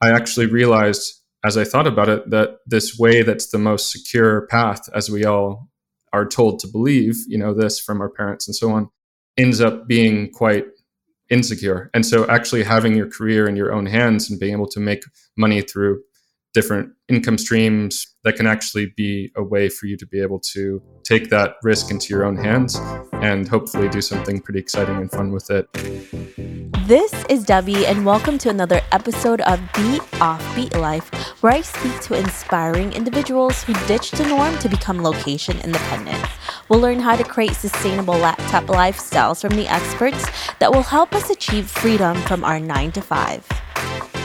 I actually realized as I thought about it that this way that's the most secure path, as we all are told to believe, you know, this from our parents and so on, ends up being quite insecure. And so actually having your career in your own hands and being able to make money through different income streams that can actually be a way for you to be able to take that risk into your own hands and hopefully do something pretty exciting and fun with it. This is Debbie, and welcome to another episode of The Offbeat Life, where I speak to inspiring individuals who ditched the norm to become location independent. We'll learn how to create sustainable laptop lifestyles from the experts that will help us achieve freedom from our 9 to 5.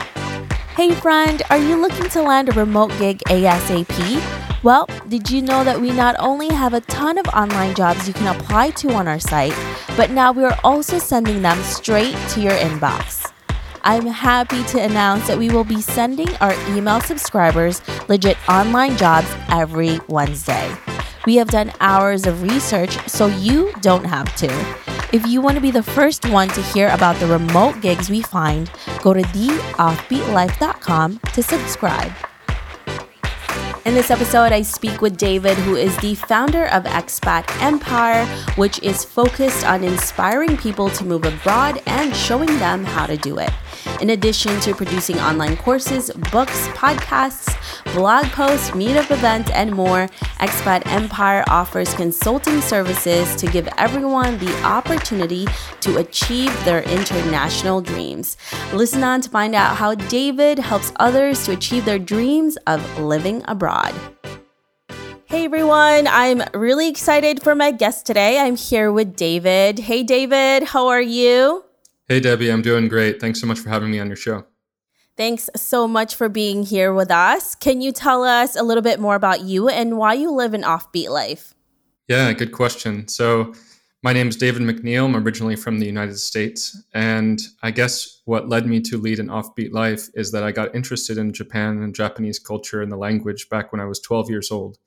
Hey, friend, are you looking to land a remote gig ASAP? Well, did you know that we not only have a ton of online jobs you can apply to on our site, but now we are also sending them straight to your inbox? I'm happy to announce that we will be sending our email subscribers legit online jobs every Wednesday. We have done hours of research so you don't have to. If you want to be the first one to hear about the remote gigs we find, go to theoffbeatlife.com to subscribe. In this episode, I speak with David, who is the founder of Expat Empire, which is focused on inspiring people to move abroad and showing them how to do it. In addition to producing online courses, books, podcasts, blog posts, meetup events, and more, Expat Empire offers consulting services to give everyone the opportunity to achieve their international dreams. Listen on to find out how David helps others to achieve their dreams of living abroad. Hey everyone, I'm really excited for my guest today. I'm here with David. Hey David, how are you? Hey Debbie, I'm doing great. Thanks so much for having me on your show. Thanks so much for being here with us. Can you tell us a little bit more about you and why you live an offbeat life? Yeah, good question. So, my name is David McNeill. I'm originally from the United States. And I guess what led me to lead an offbeat life is that I got interested in Japan and Japanese culture and the language back when I was 12 years old.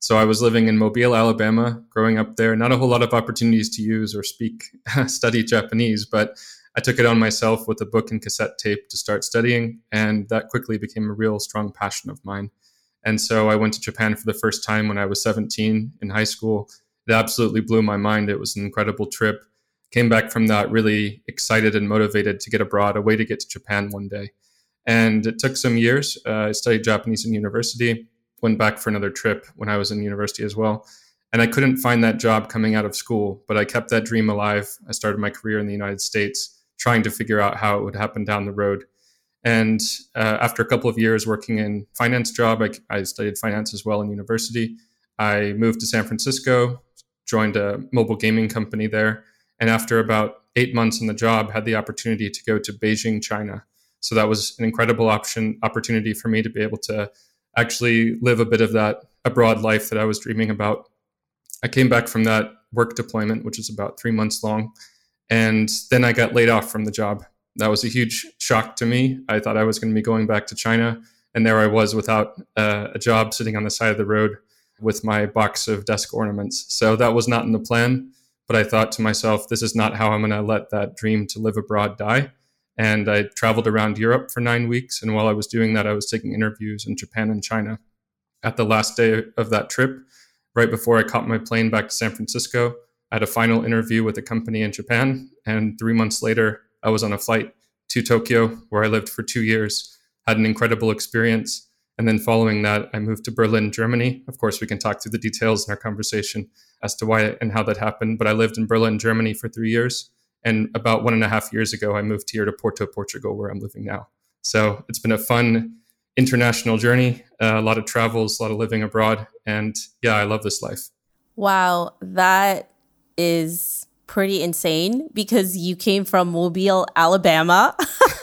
So I was living in Mobile, Alabama, growing up there. Not a whole lot of opportunities to use or speak, study Japanese, but I took it on myself with a book and cassette tape to start studying. And that quickly became a real strong passion of mine. And so I went to Japan for the first time when I was 17 in high school it absolutely blew my mind. It was an incredible trip. Came back from that really excited and motivated to get abroad, a way to get to Japan one day. And it took some years. Uh, I studied Japanese in university, went back for another trip when I was in university as well. And I couldn't find that job coming out of school, but I kept that dream alive. I started my career in the United States, trying to figure out how it would happen down the road. And uh, after a couple of years working in finance job, I, I studied finance as well in university. I moved to San Francisco, joined a mobile gaming company there. And after about eight months in the job, had the opportunity to go to Beijing, China. So that was an incredible option opportunity for me to be able to actually live a bit of that abroad life that I was dreaming about. I came back from that work deployment, which is about three months long, and then I got laid off from the job. That was a huge shock to me. I thought I was going to be going back to China, and there I was without uh, a job, sitting on the side of the road with my box of desk ornaments. So that was not in the plan. But I thought to myself, this is not how I'm going to let that dream to live abroad die. And I traveled around Europe for nine weeks. And while I was doing that, I was taking interviews in Japan and China. At the last day of that trip, right before I caught my plane back to San Francisco, I had a final interview with a company in Japan. And three months later, I was on a flight to Tokyo, where I lived for two years, had an incredible experience and then following that, I moved to Berlin, Germany. Of course, we can talk through the details in our conversation as to why and how that happened. But I lived in Berlin, Germany for three years. And about one and a half years ago, I moved here to Porto, Portugal, where I'm living now. So it's been a fun international journey, uh, a lot of travels, a lot of living abroad. And yeah, I love this life. Wow, that is pretty insane because you came from Mobile, Alabama,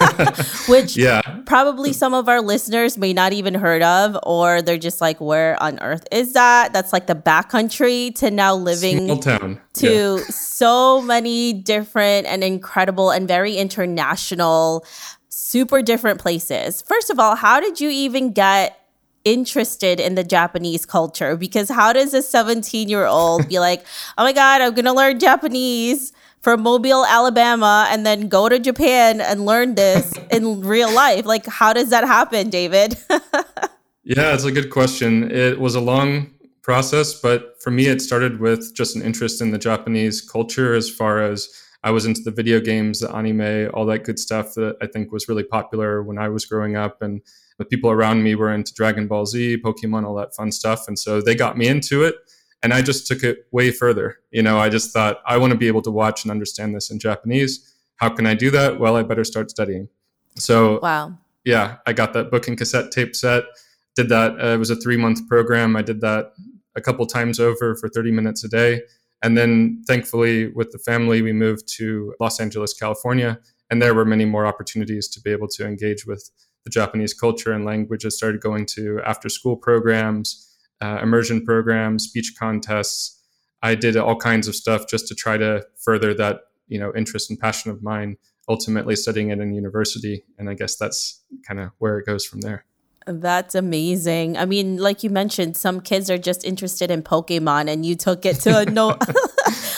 which yeah. probably some of our listeners may not even heard of, or they're just like, where on earth is that? That's like the backcountry to now living Small town. to yeah. so many different and incredible and very international, super different places. First of all, how did you even get interested in the Japanese culture because how does a 17 year old be like, oh my God, I'm going to learn Japanese from Mobile, Alabama, and then go to Japan and learn this in real life? Like, how does that happen, David? yeah, it's a good question. It was a long process, but for me, it started with just an interest in the Japanese culture as far as I was into the video games, the anime, all that good stuff that I think was really popular when I was growing up. And the people around me were into Dragon Ball Z, Pokemon, all that fun stuff. And so they got me into it. And I just took it way further. You know, I just thought, I want to be able to watch and understand this in Japanese. How can I do that? Well, I better start studying. So, wow. Yeah, I got that book and cassette tape set. Did that. Uh, it was a three month program. I did that a couple times over for 30 minutes a day. And then thankfully, with the family, we moved to Los Angeles, California. And there were many more opportunities to be able to engage with the Japanese culture and language. I started going to after school programs, uh, immersion programs, speech contests. I did all kinds of stuff just to try to further that you know interest and passion of mine. Ultimately, studying it in university, and I guess that's kind of where it goes from there. That's amazing. I mean, like you mentioned, some kids are just interested in Pokemon and you took it to a no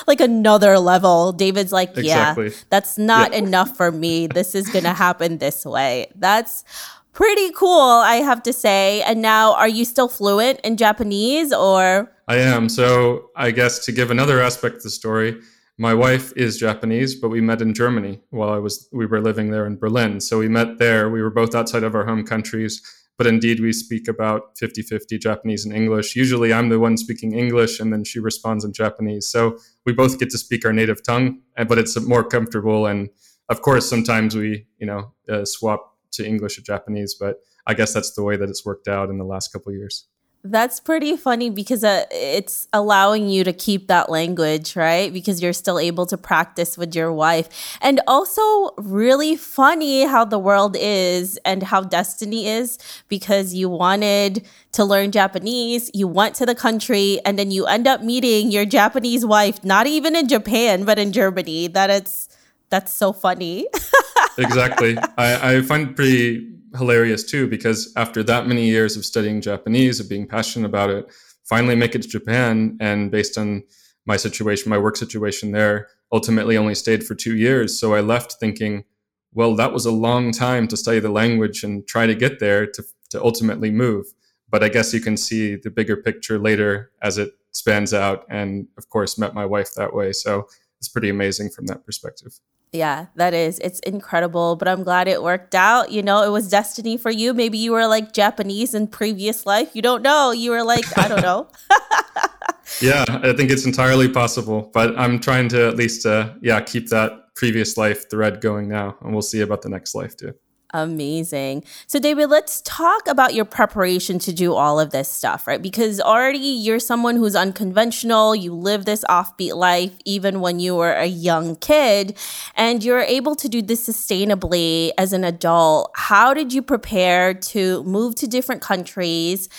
like another level. David's like, exactly. yeah, that's not yeah. enough for me. This is going to happen this way. That's pretty cool, I have to say. And now are you still fluent in Japanese or I am. So, I guess to give another aspect of the story, my wife is Japanese, but we met in Germany while I was we were living there in Berlin. So we met there. We were both outside of our home countries but indeed we speak about 50-50 japanese and english. Usually i'm the one speaking english and then she responds in japanese. So we both get to speak our native tongue but it's more comfortable. And of course sometimes we you know uh, swap to english or japanese but i guess that's the way that it's worked out in the last couple years that's pretty funny because uh, it's allowing you to keep that language, right? Because you're still able to practice with your wife. And also, really funny how the world is and how destiny is because you wanted to learn Japanese, you went to the country, and then you end up meeting your Japanese wife, not even in Japan, but in Germany. That it's that's so funny. exactly. I, I find pretty hilarious too because after that many years of studying Japanese, of being passionate about it, finally make it to Japan, and based on my situation, my work situation there, ultimately only stayed for two years. So I left thinking, well, that was a long time to study the language and try to get there to, to ultimately move. But I guess you can see the bigger picture later as it spans out. And of course, met my wife that way. So it's pretty amazing from that perspective. Yeah, that is. It's incredible, but I'm glad it worked out. You know, it was destiny for you. Maybe you were like Japanese in previous life. You don't know. You were like, I don't know. yeah, I think it's entirely possible, but I'm trying to at least uh yeah, keep that previous life thread going now, and we'll see about the next life too. Amazing. So, David, let's talk about your preparation to do all of this stuff, right? Because already you're someone who's unconventional. You live this offbeat life even when you were a young kid, and you're able to do this sustainably as an adult. How did you prepare to move to different countries?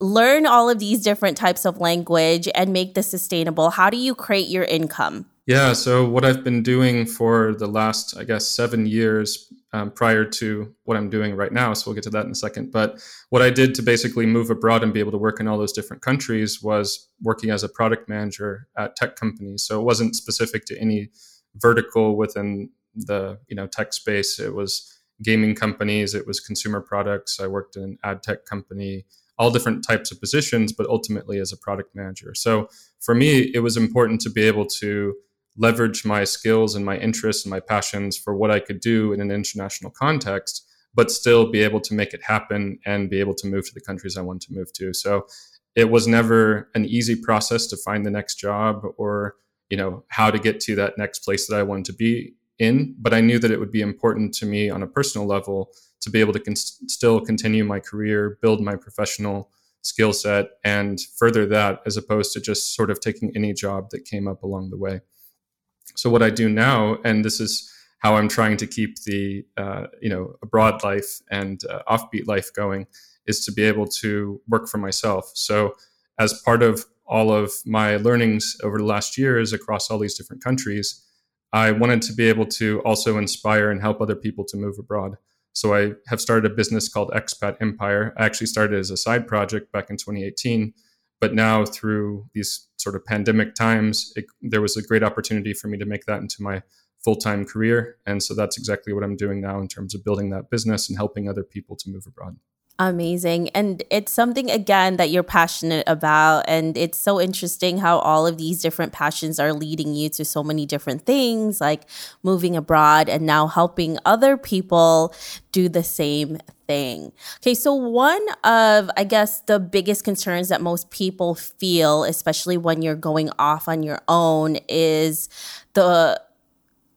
Learn all of these different types of language and make this sustainable. How do you create your income? Yeah, so what I've been doing for the last, I guess, seven years um, prior to what I'm doing right now. So we'll get to that in a second. But what I did to basically move abroad and be able to work in all those different countries was working as a product manager at tech companies. So it wasn't specific to any vertical within the you know tech space. It was gaming companies. It was consumer products. I worked in an ad tech company. All different types of positions, but ultimately as a product manager. So for me, it was important to be able to leverage my skills and my interests and my passions for what I could do in an international context, but still be able to make it happen and be able to move to the countries I want to move to. So it was never an easy process to find the next job or you know how to get to that next place that I wanted to be in, but I knew that it would be important to me on a personal level to be able to con- still continue my career, build my professional skill set, and further that as opposed to just sort of taking any job that came up along the way. So what I do now, and this is how I'm trying to keep the uh, you know abroad life and uh, offbeat life going, is to be able to work for myself. So as part of all of my learnings over the last years across all these different countries, I wanted to be able to also inspire and help other people to move abroad. So I have started a business called Expat Empire. I actually started as a side project back in 2018, But now, through these sort of pandemic times, it, there was a great opportunity for me to make that into my full time career. And so that's exactly what I'm doing now in terms of building that business and helping other people to move abroad. Amazing. And it's something, again, that you're passionate about. And it's so interesting how all of these different passions are leading you to so many different things, like moving abroad and now helping other people do the same thing. Okay, so one of, I guess, the biggest concerns that most people feel, especially when you're going off on your own, is the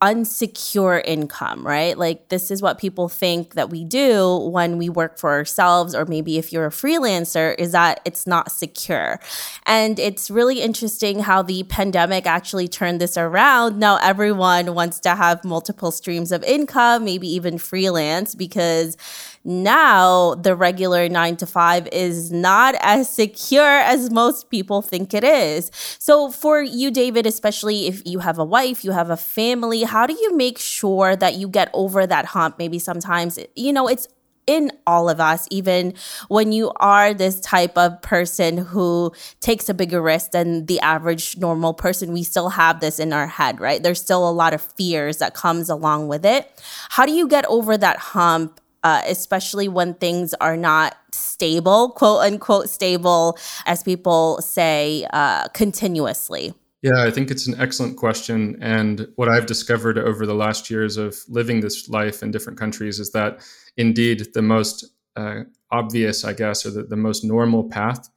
unsecure income, right? Like this is what people think that we do when we work for ourselves or maybe if you're a freelancer is that it's not secure. And it's really interesting how the pandemic actually turned this around. Now everyone wants to have multiple streams of income, maybe even freelance because now the regular nine to five is not as secure as most people think it is. So, for you, David, especially if you have a wife, you have a family, how do you make sure that you get over that hump? Maybe sometimes, you know, it's in all of us, even when you are this type of person who takes a bigger risk than the average normal person, we still have this in our head, right? There's still a lot of fears that comes along with it. How do you get over that hump uh, especially when things are not stable, quote unquote stable, as people say, uh, continuously? Yeah, I think it's an excellent question. And what I've discovered over the last years of living this life in different countries is that indeed the most uh, obvious, I guess, or the, the most normal path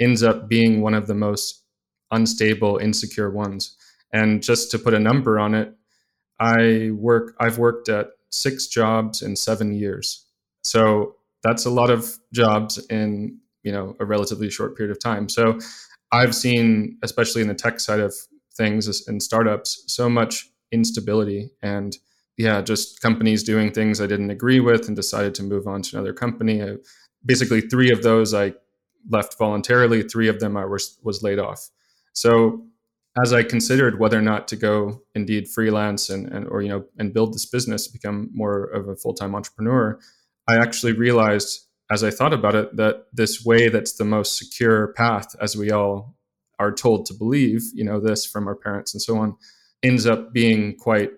ends up being one of the most unstable, insecure ones. And just to put a number on it, I work. I've worked at six jobs in seven years. So that's a lot of jobs in you know a relatively short period of time. So I've seen, especially in the tech side of things and startups, so much instability and yeah, just companies doing things I didn't agree with and decided to move on to another company. I, basically, three of those I left voluntarily. Three of them I was was laid off. So as I considered whether or not to go indeed freelance and, and or you know and build this business, become more of a full time entrepreneur, I actually realized as I thought about it that this way that's the most secure path, as we all are told to believe, you know, this from our parents and so on, ends up being quite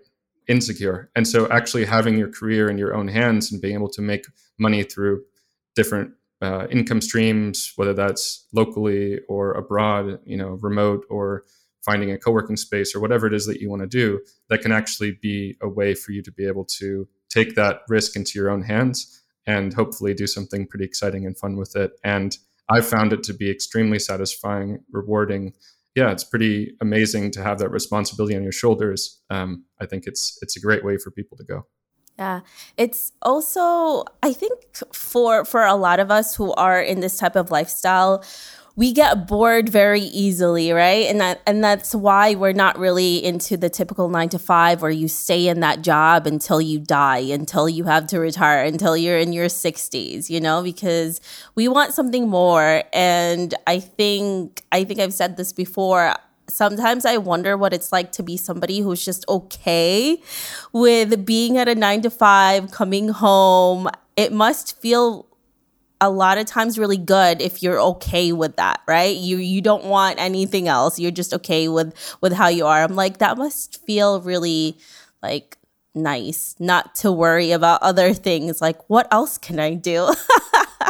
insecure. And so actually having your career in your own hands and being able to make money through different uh, income streams, whether that's locally or abroad, you know, remote or finding a co-working space or whatever it is that you want to do that can actually be a way for you to be able to take that risk into your own hands and hopefully do something pretty exciting and fun with it. And i've found it to be extremely satisfying rewarding. Yeah it's pretty amazing to have that responsibility on your shoulders. Um, i think it's it's a great way for people to go. Yeah it's also i think for for a lot of us who are in this type of lifestyle we get bored very easily, right? And that and that's why we're not really into the typical 9 to 5 where you stay in that job until you die, until you have to retire, until you're in your 60s, you know, because we want something more and I think I think I've said this before, sometimes I wonder what it's like to be somebody who's just okay with being at a 9 to 5, coming home. It must feel a lot of times really good if you're okay with that, right? You you don't want anything else. You're just okay with with how you are. I'm like that must feel really like nice not to worry about other things like what else can I do?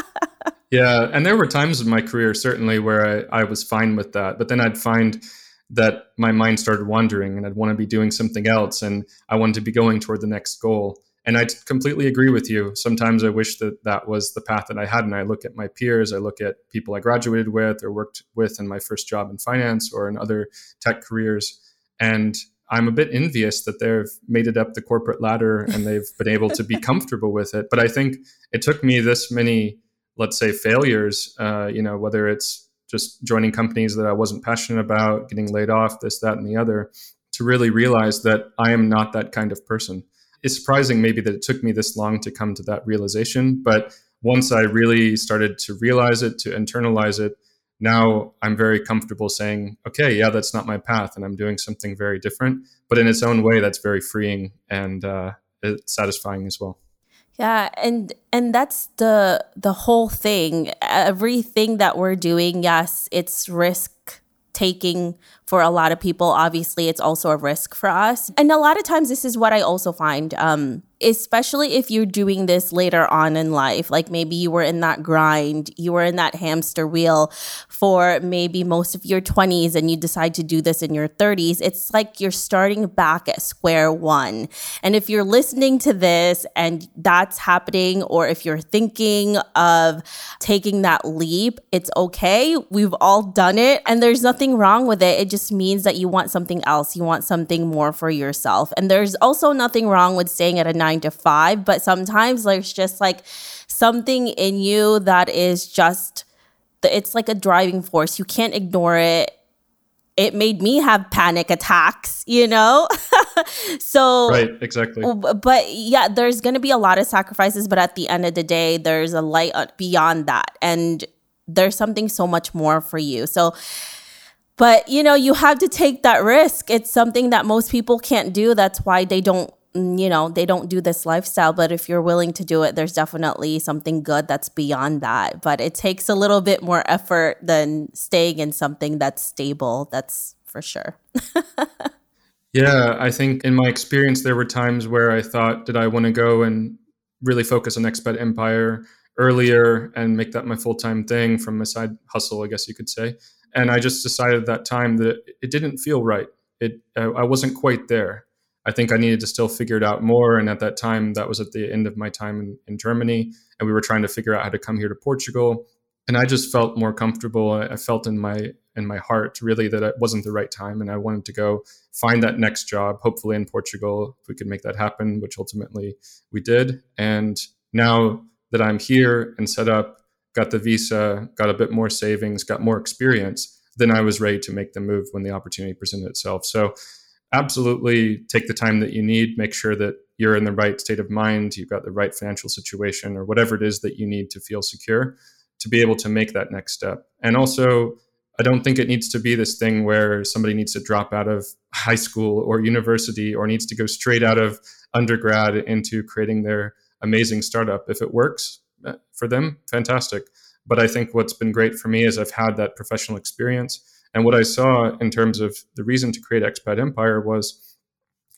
yeah, and there were times in my career certainly where I, I was fine with that, but then I'd find that my mind started wandering and I'd want to be doing something else and I wanted to be going toward the next goal and I completely agree with you. Sometimes I wish that that was the path that I had. And I look at my peers, I look at people I graduated with or worked with in my first job in finance or in other tech careers. And I'm a bit envious that they've made it up the corporate ladder and they've been able to be comfortable with it. But I think it took me this many, let's say, failures, uh, you know, whether it's just joining companies that I wasn't passionate about, getting laid off, this, that, and the other, to really realize that I am not that kind of person it's surprising maybe that it took me this long to come to that realization. But once I really started to realize it, to internalize it, now I'm very comfortable saying, okay, yeah, that's not my path, and I'm doing something very different. But in its own way, that's very freeing and uh, satisfying as well. Yeah, and and that's the the whole thing. Everything that we're doing, yes, it's risk taking for a lot of people. Obviously, it's also a risk for us. And a lot of times this is what I also find um especially if you're doing this later on in life. Like maybe you were in that grind, you were in that hamster wheel for maybe most of your 20s and you decide to do this in your 30s. It's like you're starting back at square one. And if you're listening to this and that's happening, or if you're thinking of taking that leap, it's okay. We've all done it and there's nothing wrong with it. It just means that you want something else. You want something more for yourself. And there's also nothing wrong with staying at a nine nine to five, but sometimes there's just like something in you that is just, it's like a driving force. You can't ignore it. It made me have panic attacks, you know? so, right, exactly. But yeah, there's going to be a lot of sacrifices, but at the end of the day, there's a light uh, beyond that. And there's something so much more for you. So, but you know, you have to take that risk. It's something that most people can't do. That's why they don't mm, you know, they don't do this lifestyle, but if you're willing to do it, there's definitely something good that's beyond that. But it takes a little bit more effort than staying in something that's stable. That's for sure. yeah, I think in my experience, there were times where I thought, did I want to go and really focus on Expat Empire earlier and make that my full time thing from a side hustle, I guess you could say. And I just decided at that time that it didn't feel right. It, uh, I wasn't quite there I think I needed to still figure it out more. And at that time, that was at the end of my time in, in Germany. And we were trying to figure out how to come here to Portugal. And I just felt more comfortable. I felt in my in my heart really that it wasn't the right time. And I wanted to go find that next job, hopefully in Portugal, if we could make that happen, which ultimately we did. And now that I'm here and set up, got the visa, got a bit more savings, got more experience, then I was ready to make the move when the opportunity presented itself. So absolutely take the time that you need, make sure that you're in the right state of mind, you've got the right financial situation, or whatever it is that you need to feel secure to be able to make that next step. And also, I don't think it needs to be this thing where somebody needs to drop out of high school or university or needs to go straight out of undergrad into creating their amazing startup. If it works for them, fantastic. But I think what's been great for me is I've had that professional experience and what I saw in terms of the reason to create Expat Empire was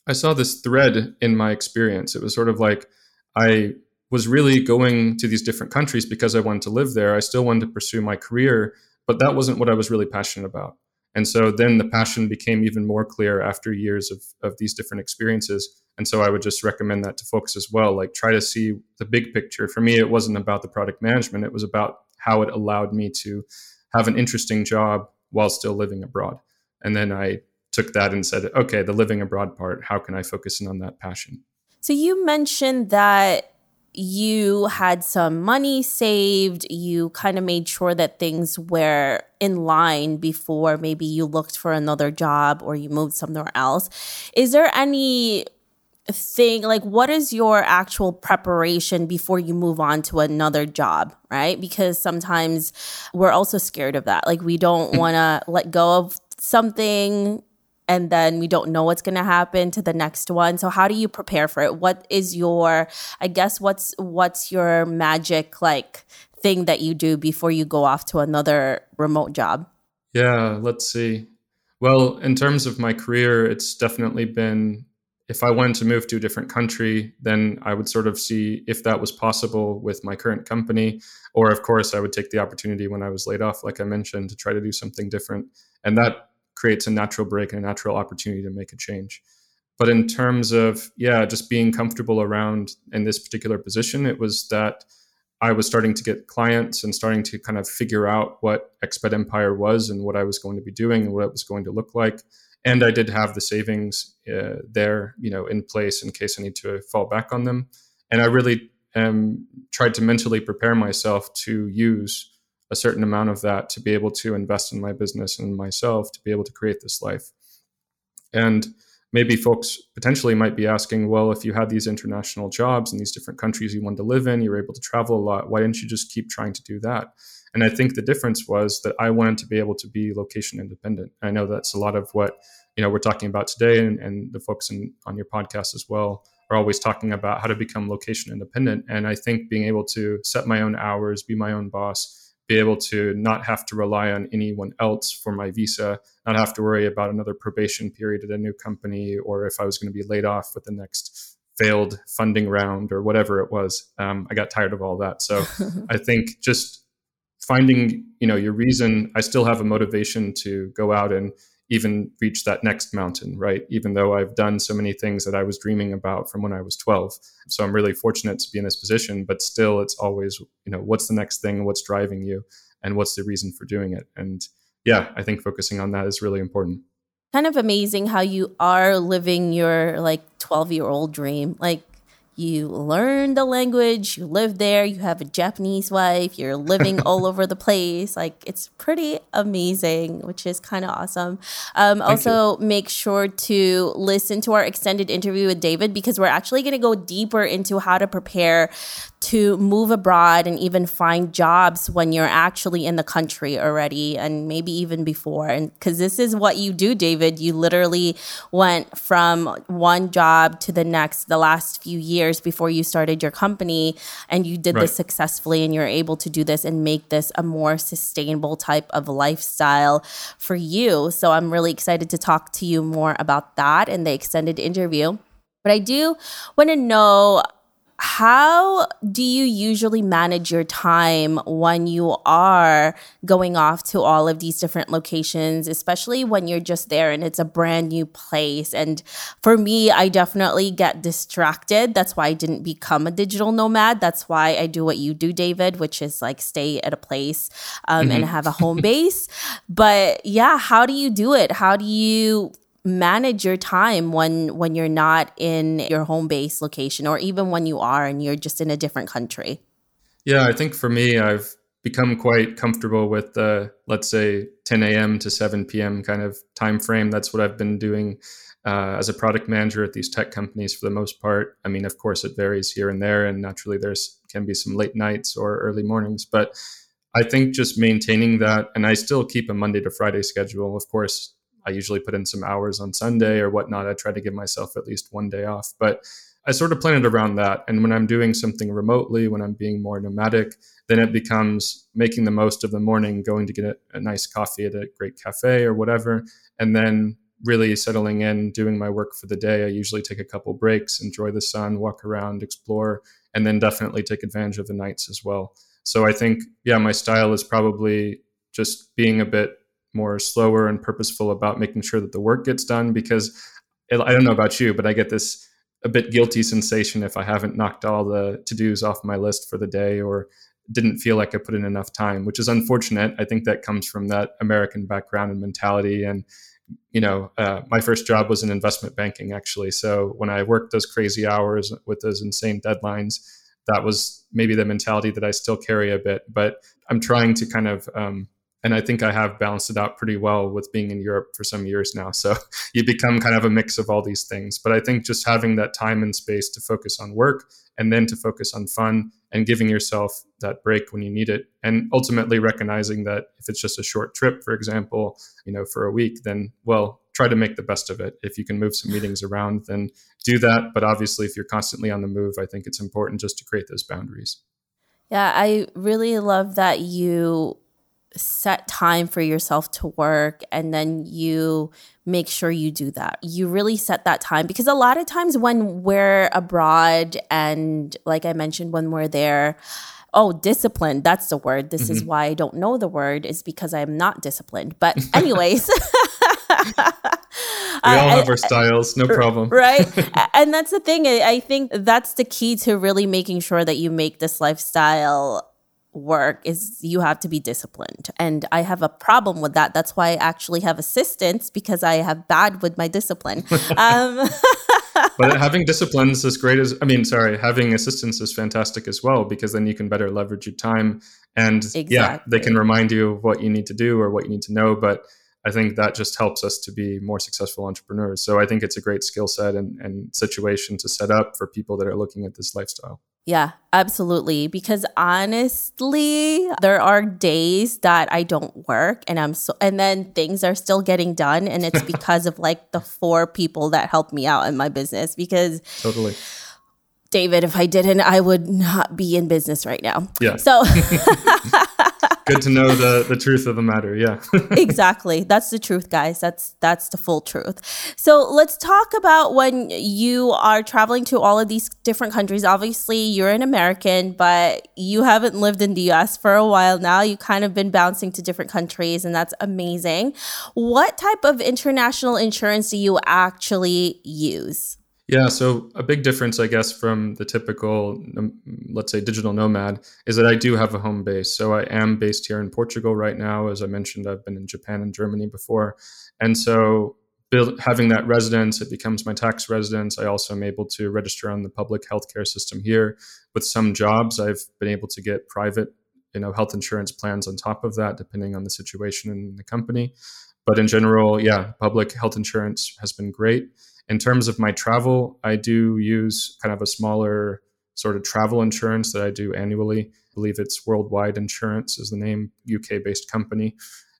I saw this thread in my experience. It was sort of like I was really going to these different countries because I wanted to live there. I still wanted to pursue my career, but that wasn't what I was really passionate about. And so then the passion became even more clear after years of, of these different experiences. And so I would just recommend that to folks as well. Like try to see the big picture. For me, it wasn't about the product management, it was about how it allowed me to have an interesting job while still living abroad. And then I took that and said, okay, the living abroad part, how can I focus in on that passion? So you mentioned that you had some money saved, you kind of made sure that things were in line before maybe you looked for another job or you moved somewhere else. Is there any thing like what is your actual preparation before you move on to another job right? Because sometimes we're also scared of that. Like we don't mm. want to let go of something and then we don't know what's going to happen to the next one. So how do you prepare for it? What is your i guess what's what's your magic like thing that you do before you go off to another remote job? Yeah let's see. Well in terms of my career it's definitely been if I wanted to move to a different country, then I would sort of see if that was possible with my current company. Or, of course, I would take the opportunity when I was laid off, like I mentioned, to try to do something different. And that creates a natural break and a natural opportunity to make a change. But in terms of, yeah, just being comfortable around in this particular position, it was that I was starting to get clients and starting to kind of figure out what Expat Empire was and what I was going to be doing and what it was going to look like and I did have the savings uh, there, you know, in place in case I need to fall back on them. And I really um, tried to mentally prepare myself to use a certain amount of that to be able to invest in my business and myself to be able to create this life. And maybe folks potentially might be asking, well, if you had these international jobs in these different countries you wanted to live in, you were able to travel a lot, why didn't you just keep trying to do that? And I think the difference was that I wanted to be able to be location independent. I know that's a lot of what you know we're talking about today, and, and the folks in, on your podcast as well are always talking about how to become location independent. And I think being able to set my own hours, be my own boss, be able to not have to rely on anyone else for my visa, not have to worry about another probation period at a new company, or if I was going to be laid off with the next failed funding round or whatever it was. Um, I got tired of all that. So I think just finding, you know, your reason. I still have a motivation to go out and even reach that next mountain, right? Even though I've done so many things that I was dreaming about from when I was 12. So I'm really fortunate to be in this position, but still it's always, you know, what's the next thing? What's driving you? And what's the reason for doing it? And yeah, I think focusing on that is really important. Kind of amazing how you are living your like 12 year old dream. Like you learn the language, you live there, you have a Japanese wife, you're living all over the place. Like it's pretty amazing, which is kind of awesome. Um, also, you. make sure to listen to our extended interview with David because we're actually going to go deeper into how to prepare to move abroad and even find jobs when you're actually in the country already and maybe even before. And because this is what you do, David, you literally went from one job to the next the last few years before you started your company and you did right. this successfully and you're able to do this and make this a more sustainable type of lifestyle for you. So I'm really excited to talk to you more about that in the extended interview. But I do want to know how do you usually manage your time when you are going off to all of these different locations, especially when you're just there and it's a brand new place? And for me, I definitely get distracted. That's why I didn't become a digital nomad. That's why I do what you do, David, which is like stay at a place um, mm-hmm. and have a home base. But yeah, how do you do it? How do you manage your time when when you're not in your home base location or even when you are and you're just in a different country? Yeah i think for me i've become quite comfortable with the let's say 10 a.m to 7 p.m kind of time frame. That's what i've been doing uh, as a product manager at these tech companies for the most part. I mean of course it varies here and there and naturally there's can be some late nights or early mornings but i think just maintaining that and i still keep a monday to friday schedule of course I usually put in some hours on Sunday or whatnot. I try to give myself at least one day off. But I sort of plan it around that. And when I'm doing something remotely, when I'm being more nomadic, then it becomes making the most of the morning, going to get a, a nice coffee at a great cafe or whatever, and then really settling in, doing my work for the day. I usually take a couple breaks, enjoy the sun, walk around, explore, and then definitely take advantage of the nights as well. So I think, yeah, my style is probably just being a bit more slower and purposeful about making sure that the work gets done because it, I don't know about you, but I get this a bit guilty sensation if I haven't knocked all the to dos off my list for the day or didn't feel like I put in enough time, which is unfortunate. I think that comes from that American background and mentality. And, you know, uh, my first job was in investment banking, actually. So when I worked those crazy hours with those insane deadlines, that was maybe the mentality that I still carry a bit. But I'm trying to kind of um, and I think I have balanced it out pretty well with being in Europe for some years now. So you become kind of a mix of all these things. But I think just having that time and space to focus on work and then to focus on fun and giving yourself that break when you need it and ultimately recognizing that if it's just a short trip for example you know for a week then well try to make the best of it if you can move some meetings around then do that but obviously if you're constantly on the move i think it's important just to create those boundaries yeah i really love that you set time for yourself to work and then you make sure you do that. You really set that time because a lot of times when we're abroad and like I mentioned when we're there oh disciplined that's the word. This mm-hmm. is why i don't know the word is because i'm not disciplined. But anyways. We all have our styles no problem. right? And that's the thing i think that's the key to really making sure that you make this lifestyle work is you have to be disciplined. And I have a problem with that. That's why I actually have assistants because I have bad with my discipline. um, but having disciplines is great as I mean, sorry, having assistants is fantastic as well because then you can better leverage your time and exactly. yeah, they can remind you of what you need to do or what you need to know. But I think that just helps us to be more successful entrepreneurs. So I think it's a great skill set and, and situation to set up for people that are looking at this lifestyle. Yeah, absolutely. Because honestly, there are days that I don't work and I'm so, and then things are still getting done. And it's because of like the four people that helped me out in my business. Because totally. David, if I didn't, I would not be in business right now. Yeah. So good to know the the truth of the matter. Yeah. exactly. That's the truth, guys. That's that's the full truth. So let's talk about when you are traveling to all of these different countries. Obviously, you're an American, but you haven't lived in the US for a while now. You kind of been bouncing to different countries, and that's amazing. What type of international insurance do you actually use? Yeah, so a big difference, I guess, from the typical, let's say, digital nomad is that I do have a home base. So I am based here in Portugal right now. As I mentioned, I've been in Japan and Germany before. And so build, having that residence, it becomes my tax residence. I also am able to register on the public healthcare system here. With some jobs, I've been able to get private you know, health insurance plans on top of that, depending on the situation in the company. But in general, yeah, public health insurance has been great in terms of my travel, I do use kind of a smaller sort of travel insurance that I do annually. I believe it's Worldwide Insurance is the name, UK based company.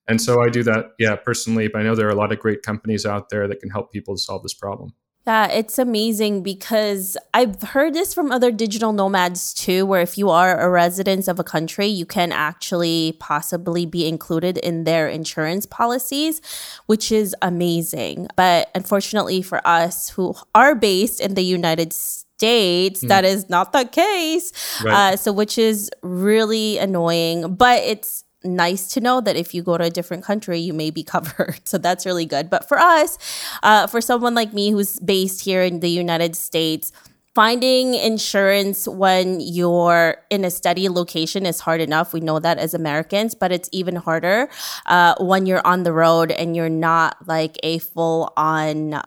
And so I do that, yeah, personally, but I know there are a lot of great companies out there that can help people solve this problem. Yeah, it's amazing because I've heard this from other digital nomads too, where if you are a resident of a country, you can actually possibly be included in their insurance policies, which is amazing. But unfortunately for us who are based in the United States, mm. that is not the case. Right. Uh, so, which is really annoying, but it's nice to know that if you go to a different country, you may be covered. So that's really good. But for us, uh, for someone like me who's based here in the United States, finding insurance when you're in a steady location is hard enough. We know that as Americans, but it's even harder uh, when you're on the road and you're not like a full on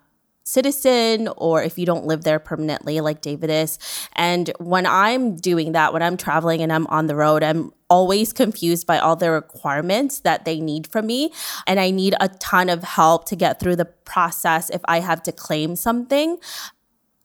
citizen or if you don't live there permanently like David is. And when I'm doing that, when I'm traveling and I'm on the road, I'm always confused by all the requirements that they need from me. And I need a ton of help to get through the process if I have to claim something.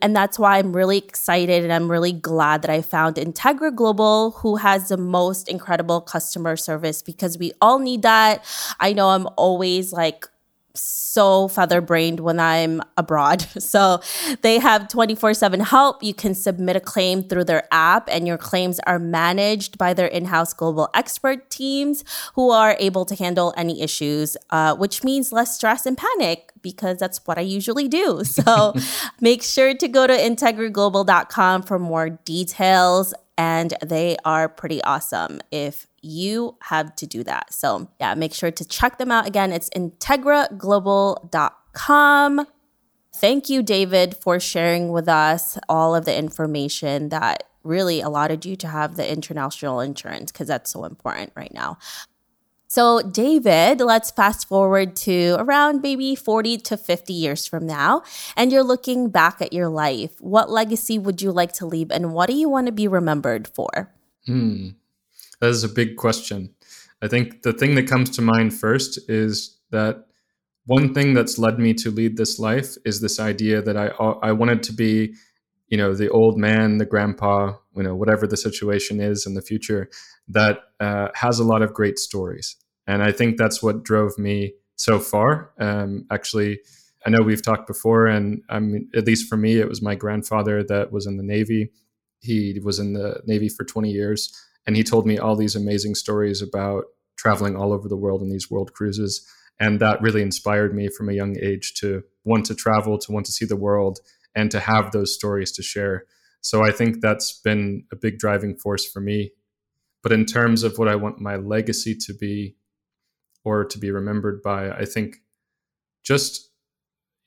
And that's why I'm really excited and I'm really glad that I found Integra Global, who has the most incredible customer service because we all need that. I know I'm always like so feather brained when I'm abroad. So they have 24 7 help. You can submit a claim through their app, and your claims are managed by their in house global expert teams who are able to handle any issues, uh, which means less stress and panic because that's what I usually do. So make sure to go to integraglobal.com for more details and they are pretty awesome if you have to do that. So, yeah, make sure to check them out. Again, it's integraglobal.com. Thank you, David, for sharing with us all of the information that really allowed you to have the international insurance because that's so important right now. So, David, let's fast forward to around maybe 40 to 50 years from now, and you're looking back at your life. What legacy would you like to leave, and what do you want to be remembered for? Hmm. That is a big question. I think the thing that comes to mind first is that one thing that's led me to lead this life is this idea that I I wanted to be, you know, the old man, the grandpa, you know, whatever the situation is in the future, that uh, has a lot of great stories and I think that's what drove me so far. Um, actually, I know we've talked before, and I mean, at least for me, it was my grandfather that was in the Navy. He was in the Navy for 20 years, and he told me all these amazing stories about traveling all over the world in these world cruises. And that really inspired me from a young age to want to travel, to want to see the world, and to have those stories to share. So I think that's been a big driving force for me. But in terms of what I want my legacy to be, or to be remembered by. I think just,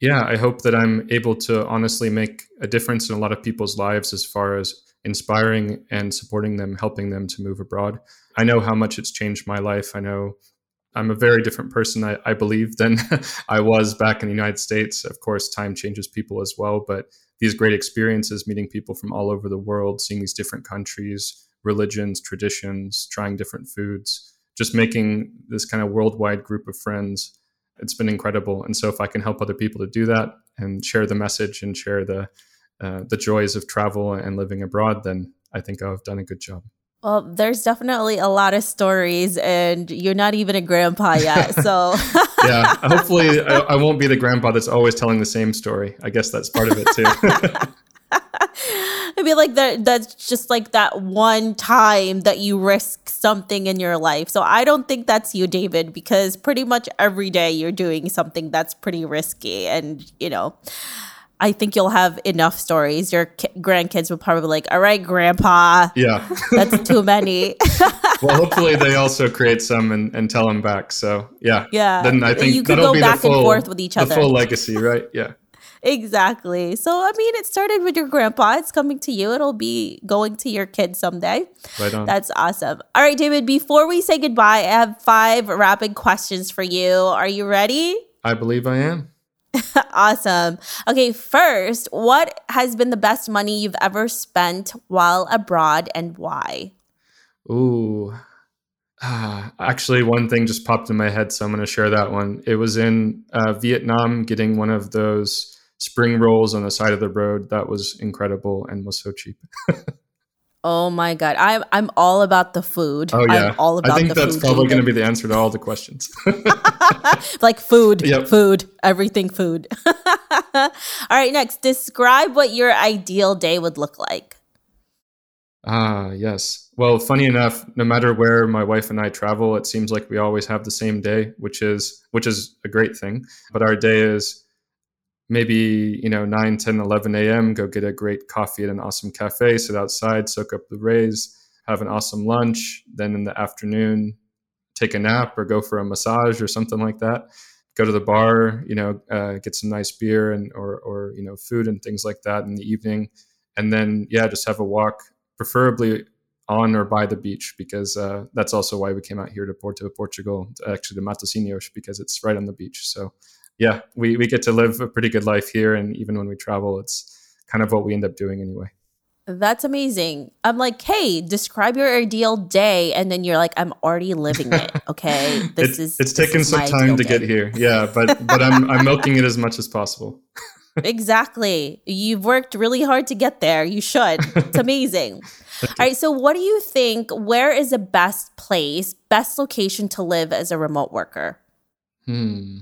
yeah, I hope that I'm able to honestly make a difference in a lot of people's lives as far as inspiring and supporting them, helping them to move abroad. I know how much it's changed my life. I know I'm a very different person, I, I believe, than I was back in the United States. Of course, time changes people as well, but these great experiences, meeting people from all over the world, seeing these different countries, religions, traditions, trying different foods, just making this kind of worldwide group of friends it's been incredible and so if i can help other people to do that and share the message and share the uh, the joys of travel and living abroad then I think I've done a good job. Well, there's definitely a lot of stories, and you're not even a grandpa yet. So, yeah, hopefully, I, I, won't be the grandpa that's always telling the same story. I guess that's part of it too. I mean, like that. That's just like that one time that you risk something in your life. So I don't think that's you, David, because pretty much every day you're doing something that's pretty risky, and you know. I think you'll have enough stories. Your ki- grandkids will probably be like, "All right, Grandpa, yeah, that's too many." well, hopefully they also create some and, and tell them back. So yeah, yeah. Then I think you could go back full, and forth with each other. The full legacy, right? Yeah. exactly. So I mean, it started with your grandpa. It's coming to you. It'll be going to your kids someday. Right on. That's awesome. All right, David. Before we say goodbye, I have five rapid questions for you. Are you ready? I believe I am. awesome. Okay, first, what has been the best money you've ever spent while abroad and why? Ooh. Ah, actually, one thing just popped in my head, so I'm going to share that one. It was in uh, Vietnam getting one of those spring rolls on the side of the road. That was incredible and was so cheap. Oh my god, I'm I'm all about the food. Oh yeah, I'm all about. I think that's probably going to be the answer to all the questions. like food, yep. food, everything food. all right, next, describe what your ideal day would look like. Ah, yes. Well, funny enough, no matter where my wife and I travel, it seems like we always have the same day, which is which is a great thing. But our day is maybe you know 9 10 11 a.m go get a great coffee at an awesome cafe sit outside soak up the rays have an awesome lunch then in the afternoon take a nap or go for a massage or something like that go to the bar you know uh, get some nice beer and or or you know food and things like that in the evening and then yeah just have a walk preferably on or by the beach because uh, that's also why we came out here to Porto, Portugal, actually to Matosinhos because it's right on the beach. So yeah, we, we get to live a pretty good life here. And even when we travel, it's kind of what we end up doing anyway. That's amazing. I'm like, hey, describe your ideal day, and then you're like, I'm already living it. Okay, this is it's taken some time to day. get here. Yeah, but but I'm I'm milking it as much as possible. exactly. You've worked really hard to get there. You should. It's amazing. All right. So, what do you think? Where is the best place, best location to live as a remote worker? Hmm.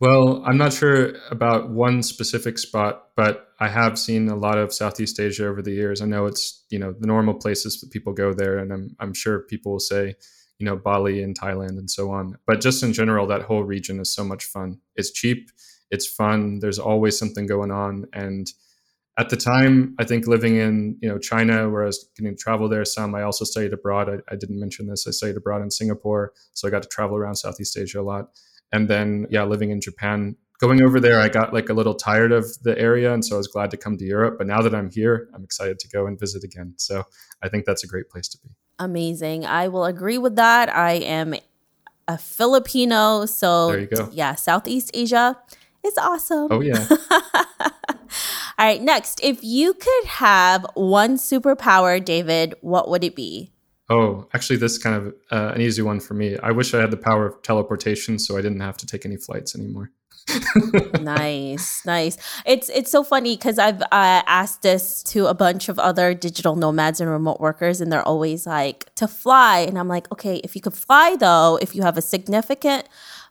Well, I'm not sure about one specific spot, but I have seen a lot of Southeast Asia over the years. I know it's you know the normal places that people go there, and I'm I'm sure people will say you know Bali and Thailand and so on. But just in general, that whole region is so much fun. It's cheap, it's fun. There's always something going on, and at the time, I think living in you know China, where I was getting to travel there some. I also studied abroad. I, I didn't mention this. I studied abroad in Singapore, so I got to travel around Southeast Asia a lot and then yeah living in japan going over there i got like a little tired of the area and so i was glad to come to europe but now that i'm here i'm excited to go and visit again. So i think that's a great place to be. Amazing. I will agree with that. I am a filipino so there you go. yeah southeast asia is awesome. Oh yeah. All right next. If you could have one superpower david what would it be Oh, actually, this is kind of uh, an easy one for me. I wish I had the power of teleportation, so I didn't have to take any flights anymore. nice, nice. It's it's so funny because I've uh, asked this to a bunch of other digital nomads and remote workers, and they're always like to fly, and I'm like, okay, if you could fly though, if you have a significant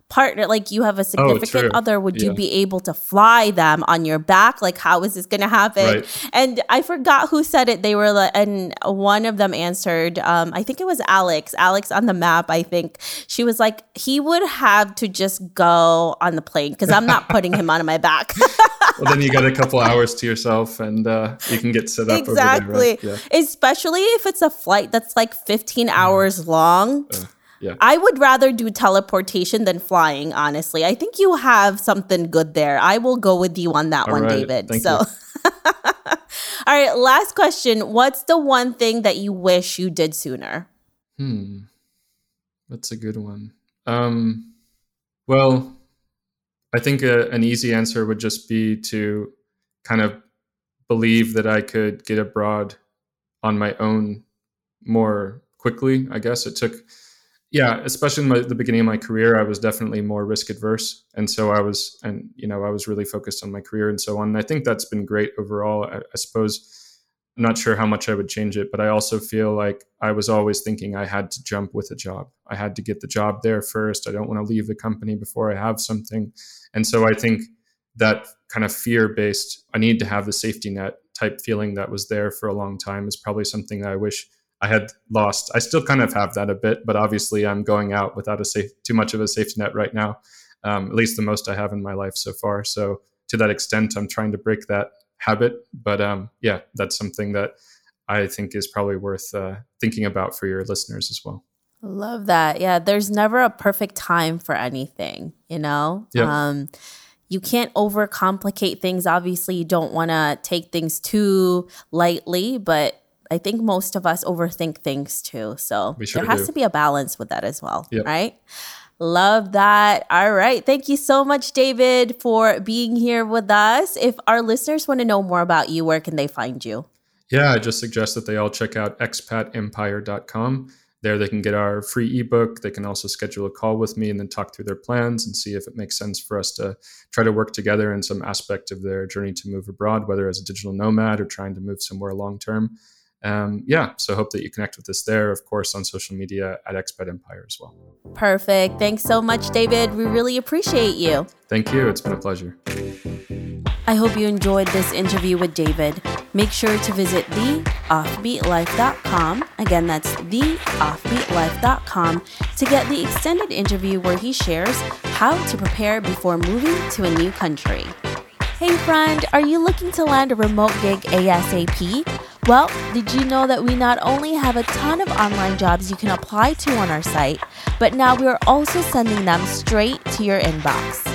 partner like you have a oh, significant oh, other would yeah. you be able to fly them on your back like how is this going to happen right. and i forgot who said it they were like and one of them answered um, i think it was alex alex on the map i think she was like he would have to just go on the plane because i'm not putting him on my back well then you got a couple hours to yourself and uh, you can get set up exactly there, right? yeah. especially if it's a flight that's like 15 mm. hours long uh yeah. I would rather do teleportation than flying, honestly. I think you have something good there. I will go with you on that All one, right. David. Thank so All right, last question. What's the one thing that you wish you did sooner? Hmm. That's a good one. Um well, I think a, an easy answer would just be to kind of believe that I could get abroad on my own more quickly. I guess it took yeah especially in my, the beginning of my career i was definitely more risk adverse and so i was and you know i was really focused on my career and so on and i think that's been great overall i, I suppose I'm not sure how much I would change it, but I also feel like I was always thinking I had to jump with a job. I had to get the job there first. I don't want to leave the company before I have something. And so I think that kind of fear based, I need to have the safety net type feeling that was there for a long time is probably something that I wish I had lost. I still kind of have that a bit, but obviously I'm going out without a safe, too much of a safety net right now, um, at least the most I have in my life so far. So to that extent, I'm trying to break that habit. But um, yeah, that's something that I think is probably worth uh, thinking about for your listeners as well. Love that. Yeah, there's never a perfect time for anything, you know? Yep. Um, you can't overcomplicate things. Obviously, you don't want to take things too lightly, but I think most of us overthink things too. So sure there has do. to be a balance with that as well, Yep. right? Love that. All right. Thank you so much, David, for being here with us. If our listeners want to know more about you, where can they find you? Yeah, I just suggest that they all check out expatempire.com. There they can get our free ebook. They can also schedule a call with me and then talk through their plans and see if it makes sense for us to try to work together in some aspect of their journey to move abroad, whether as a digital nomad or trying to move somewhere long term. Um, yeah, so hope that you connect with us there, of course, on social media at Expat Empire as well. Perfect. Thanks so much, David. We really appreciate you. Thank you. It's been a pleasure. I hope you enjoyed this interview with David. Make sure to visit theoffbeatlife.com. Again, that's theoffbeatlife.com to get the extended interview where he shares how to prepare before moving to a new country. Hey, friend, are you looking to land a remote gig ASAP? Well, did you know that we not only have a ton of online jobs you can apply to on our site, but now we are also sending them straight to your inbox?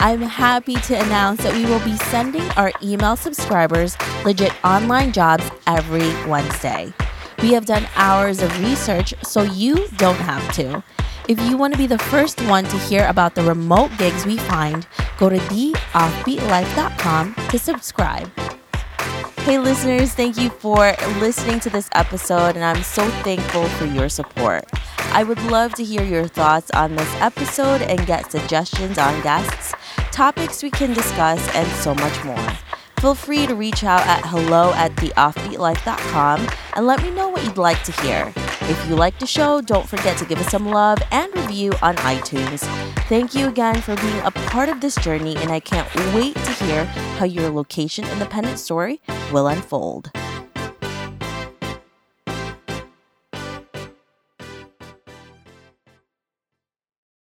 I'm happy to announce that we will be sending our email subscribers legit online jobs every Wednesday. We have done hours of research so you don't have to. If you want to be the first one to hear about the remote gigs we find, go to theoffbeatlife.com to subscribe. Hey, listeners, thank you for listening to this episode, and I'm so thankful for your support. I would love to hear your thoughts on this episode and get suggestions on guests, topics we can discuss, and so much more. Feel free to reach out at hello at theoffbeatlife.com and let me know what you'd like to hear. If you like the show, don't forget to give us some love and review on iTunes. Thank you again for being a part of this journey, and I can't wait to hear how your location independent story will unfold.